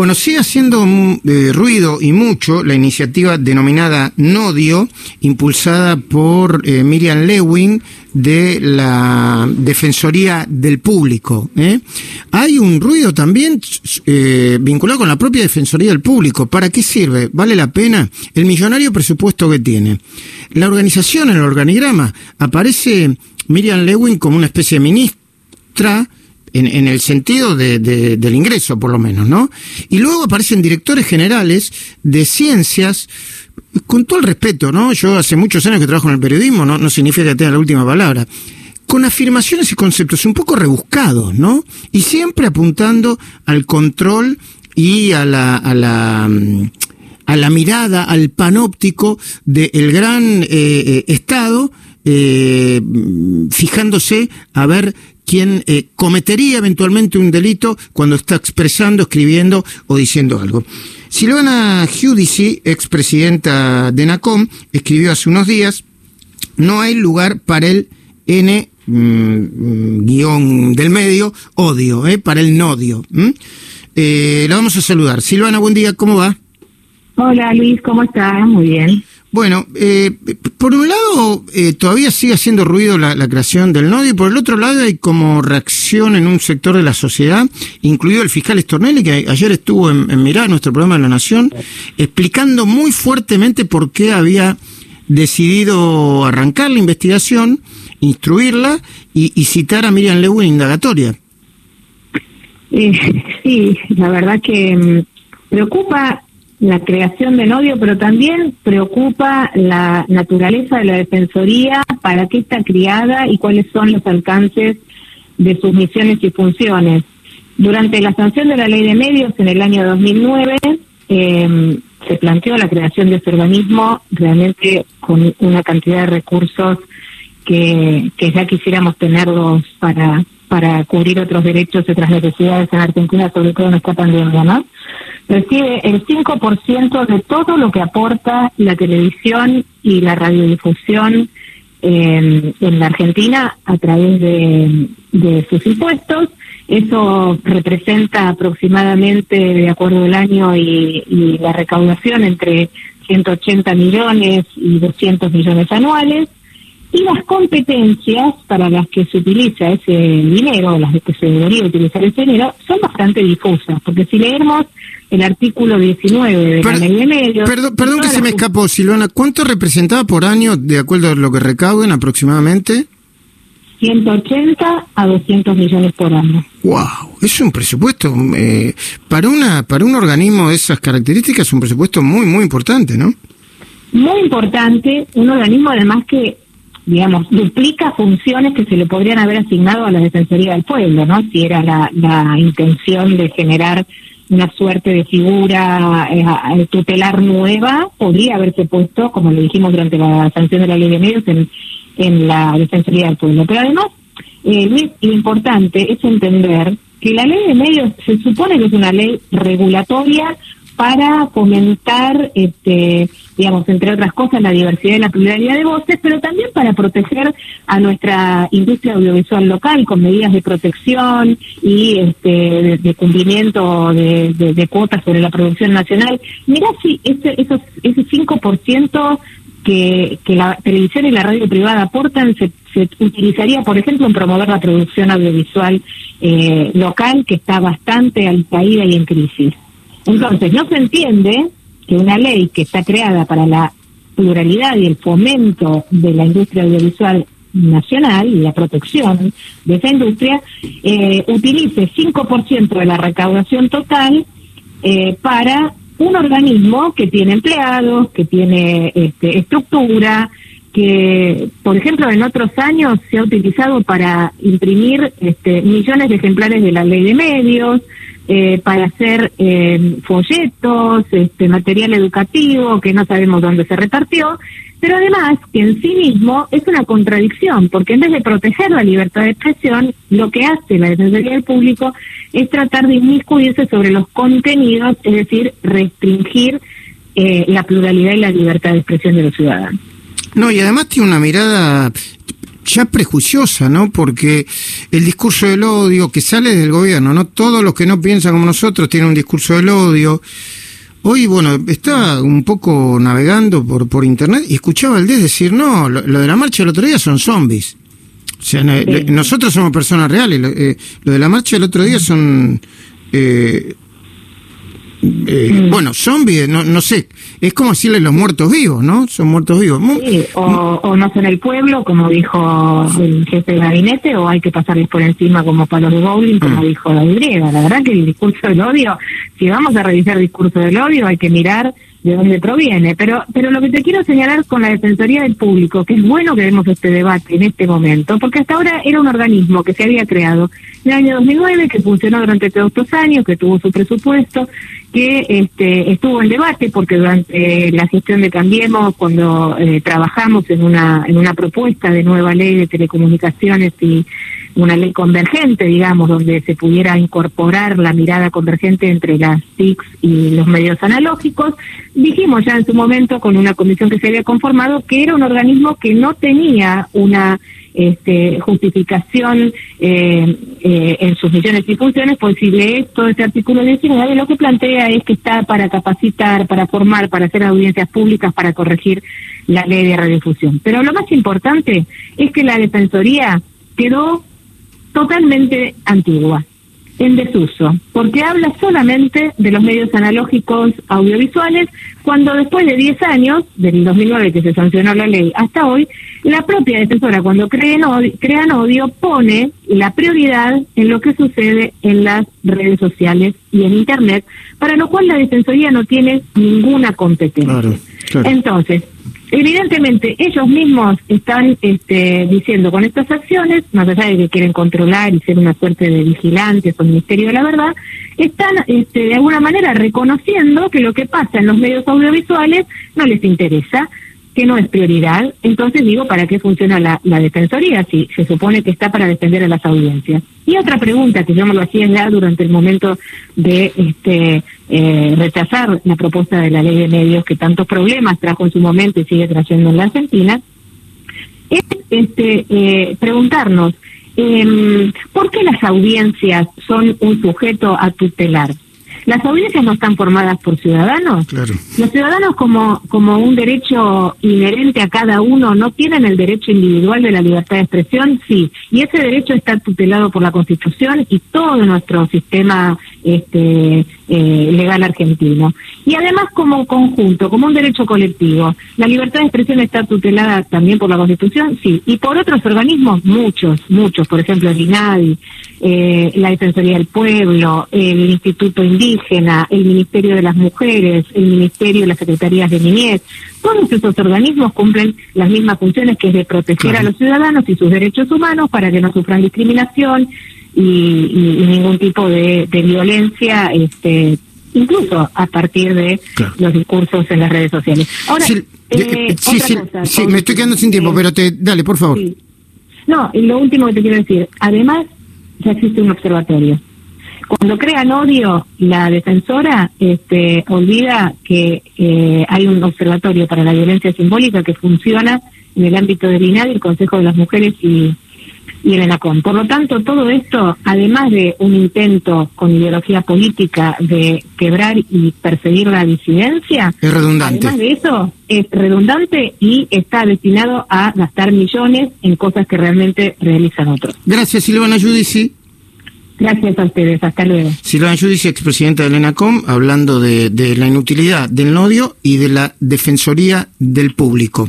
Bueno, sigue haciendo eh, ruido y mucho la iniciativa denominada Nodio, impulsada por eh, Miriam Lewin de la Defensoría del Público. ¿eh? Hay un ruido también vinculado con la propia Defensoría del Público. ¿Para qué sirve? ¿Vale la pena? El millonario presupuesto que tiene. La organización, el organigrama, aparece Miriam Lewin como una especie de ministra, en, el sentido de, del ingreso, por lo menos, ¿no? Y luego aparecen directores generales de ciencias, con todo el respeto, ¿no? Yo hace muchos años que trabajo en el periodismo, no, no significa que tenga la última palabra, con afirmaciones y conceptos un poco rebuscados, ¿no? Y siempre apuntando al control y a la, a la a la mirada, al panóptico del gran eh, eh, Estado, eh, fijándose a ver quien eh, cometería eventualmente un delito cuando está expresando, escribiendo o diciendo algo. Silvana Giudici, expresidenta de NACOM, escribió hace unos días, no hay lugar para el N mm, guion del medio, odio, eh, para el nodio. Eh, la vamos a saludar. Silvana, buen día, ¿cómo va? Hola Luis, ¿cómo estás? Muy bien. Bueno, eh, por un lado eh, todavía sigue haciendo ruido la, creación del nodo y por el otro lado hay como reacción en un sector de la sociedad, incluido el fiscal Estornelli, que ayer estuvo en, en Mirá, nuestro programa de la Nación, explicando muy fuertemente por qué había decidido arrancar la investigación, instruirla y, citar a Miriam Lewin indagatoria. Eh, sí, la verdad que mm, preocupa la creación de novio, pero también preocupa la naturaleza de la Defensoría, para qué está criada y cuáles son los alcances de sus misiones y funciones. Durante la sanción de la ley de medios en el año 2009, eh, se planteó la creación de este organismo realmente con una cantidad de recursos que, que ya quisiéramos tenerlos para, para cubrir otros derechos y otras necesidades en Argentina, sobre todo en esta pandemia, ¿no? recibe el 5% de todo lo que aporta la televisión y la radiodifusión en la Argentina a través de, sus impuestos. Eso representa aproximadamente, de acuerdo al año y, y la recaudación, entre 180 millones y 200 millones anuales. Y las competencias para las que se utiliza ese dinero, las que se debería utilizar ese dinero, son bastante difusas, porque si leemos el artículo 19 de la ley de medios... Perdón, perdón que se me escapó, Silvana, ¿cuánto representaba por año, de acuerdo a lo que recauden aproximadamente? 180 a 200 millones por año. Wow, es un presupuesto eh, para una para un organismo de esas características es un presupuesto muy muy importante, ¿no? Muy importante, un organismo además que digamos, duplica funciones que se le podrían haber asignado a la Defensoría del Pueblo, ¿no? Si era la, intención de generar una suerte de figura eh, tutelar nueva, podría haberse puesto, como lo dijimos durante la sanción de la ley de medios, en, en la Defensoría del Pueblo. Pero además, eh, lo importante es entender que la ley de medios se supone que es una ley regulatoria para fomentar, este, digamos, entre otras cosas, la diversidad y la pluralidad de voces, pero también para proteger a nuestra industria audiovisual local con medidas de protección y este, de, cumplimiento de, cuotas sobre la producción nacional. Mira si ese, esos, ese 5% que, que la televisión y la radio privada aportan se, se utilizaría, por ejemplo, en promover la producción audiovisual eh, local, que está bastante al caída y en crisis. Entonces, no se entiende que una ley que está creada para la pluralidad y el fomento de la industria audiovisual nacional y la protección de esa industria eh, utilice 5% de la recaudación total eh, para un organismo que tiene empleados, que tiene este, estructura, que, por ejemplo, en otros años se ha utilizado para imprimir este, millones de ejemplares de la ley de medios, eh, para hacer eh, folletos, este, material educativo que no sabemos dónde se repartió, pero además que en sí mismo es una contradicción, porque en vez de proteger la libertad de expresión, lo que hace la Defensoría del Público es tratar de inmiscuirse sobre los contenidos, es decir, restringir eh, la pluralidad y la libertad de expresión de los ciudadanos. No, y además tiene una mirada ya prejuiciosa, ¿no? Porque el discurso del odio que sale del gobierno, ¿no? Todos los que no piensan como nosotros tienen un discurso del odio. Hoy, bueno, estaba un poco navegando por, por internet y escuchaba el DES decir, no, lo, de la marcha del otro día son zombies. O sea, nosotros somos personas reales. Lo, eh, lo, de la marcha del otro día son eh, eh, mm. bueno, zombies, no, no sé, es como decirle los muertos vivos, ¿no? Son muertos vivos. Sí, o, no son el pueblo, como dijo el jefe de gabinete, o hay que pasarles por encima como palos de bowling, como mm. dijo la griega. La verdad que el discurso del odio, si vamos a revisar el discurso del odio, hay que mirar de dónde proviene. Pero, pero lo que te quiero señalar con la Defensoría del Público, que es bueno que demos este debate en este momento, porque hasta ahora era un organismo que se había creado en el año 2009, que funcionó durante todos estos años, que tuvo su presupuesto, que este, estuvo en debate, porque durante la gestión de Cambiemos, cuando eh, trabajamos en una, en una propuesta de nueva ley de telecomunicaciones y una ley convergente, digamos, donde se pudiera incorporar la mirada convergente entre las TICs y los medios analógicos. Dijimos ya en su momento, con una comisión que se había conformado, que era un organismo que no tenía una este, justificación eh, eh, en sus misiones y funciones, pues si lees todo este artículo 19, lo que plantea es que está para capacitar, para formar, para hacer audiencias públicas, para corregir la ley de redifusión. Pero lo más importante es que la Defensoría quedó totalmente antigua, en desuso, porque habla solamente de los medios analógicos audiovisuales, cuando después de 10 años, del 2009 que se sancionó la ley hasta hoy, la propia defensora cuando crean odio, crean odio pone la prioridad en lo que sucede en las redes sociales y en Internet, para lo cual la Defensoría no tiene ninguna competencia. Entonces, evidentemente ellos mismos están este, diciendo con estas acciones, más allá de que quieren controlar y ser una suerte de vigilantes o ministerio de la verdad, están este, de alguna manera reconociendo que lo que pasa en los medios audiovisuales no les interesa, que no es prioridad. Entonces digo, ¿para qué funciona la, defensoría si se supone que está para defender a las audiencias? Y otra pregunta que yo me lo hacía ya durante el momento de este eh, rechazar la propuesta de la ley de medios que tantos problemas trajo en su momento y sigue trayendo en la Argentina, es este eh, preguntarnos eh, ¿por qué las audiencias son un sujeto a tutelar? Las audiencias no están formadas por ciudadanos. Los ciudadanos como, como un derecho inherente a cada uno no tienen el derecho individual de la libertad de expresión, sí. Y ese derecho está tutelado por la Constitución y todo nuestro sistema este, eh, legal argentino. Y además como conjunto, como un derecho colectivo. La libertad de expresión está tutelada también por la Constitución, sí. Y por otros organismos, muchos, muchos. Por ejemplo, el INADI, eh, la Defensoría del Pueblo, el Instituto Indígena, el Ministerio de las Mujeres, el Ministerio de las Secretarías de Niñez. Todos esos organismos cumplen las mismas funciones que es de proteger a los ciudadanos y sus derechos humanos para que no sufran discriminación y, ningún tipo de, violencia, este, incluso a partir de los discursos en las redes sociales. Ahora, sí, eh, sí, me estoy quedando sin tiempo, pero te, dale, por favor. No, y lo último que te quiero decir, además ya existe un observatorio. Cuando crean odio, la defensora este, olvida que eh, hay un observatorio para la violencia simbólica que funciona en el ámbito del INADI, el Consejo de las Mujeres y, y el ENACOM. Por lo tanto, todo esto, además de un intento con ideología política de quebrar y perseguir la disidencia, es redundante. Además de eso, es redundante y está destinado a gastar millones en cosas que realmente realizan otros. Gracias, Silvana Judici. Gracias a ustedes, hasta luego. Silvana Judici, expresidenta del ENACOM, hablando de, de la inutilidad del odio y de la defensoría del público.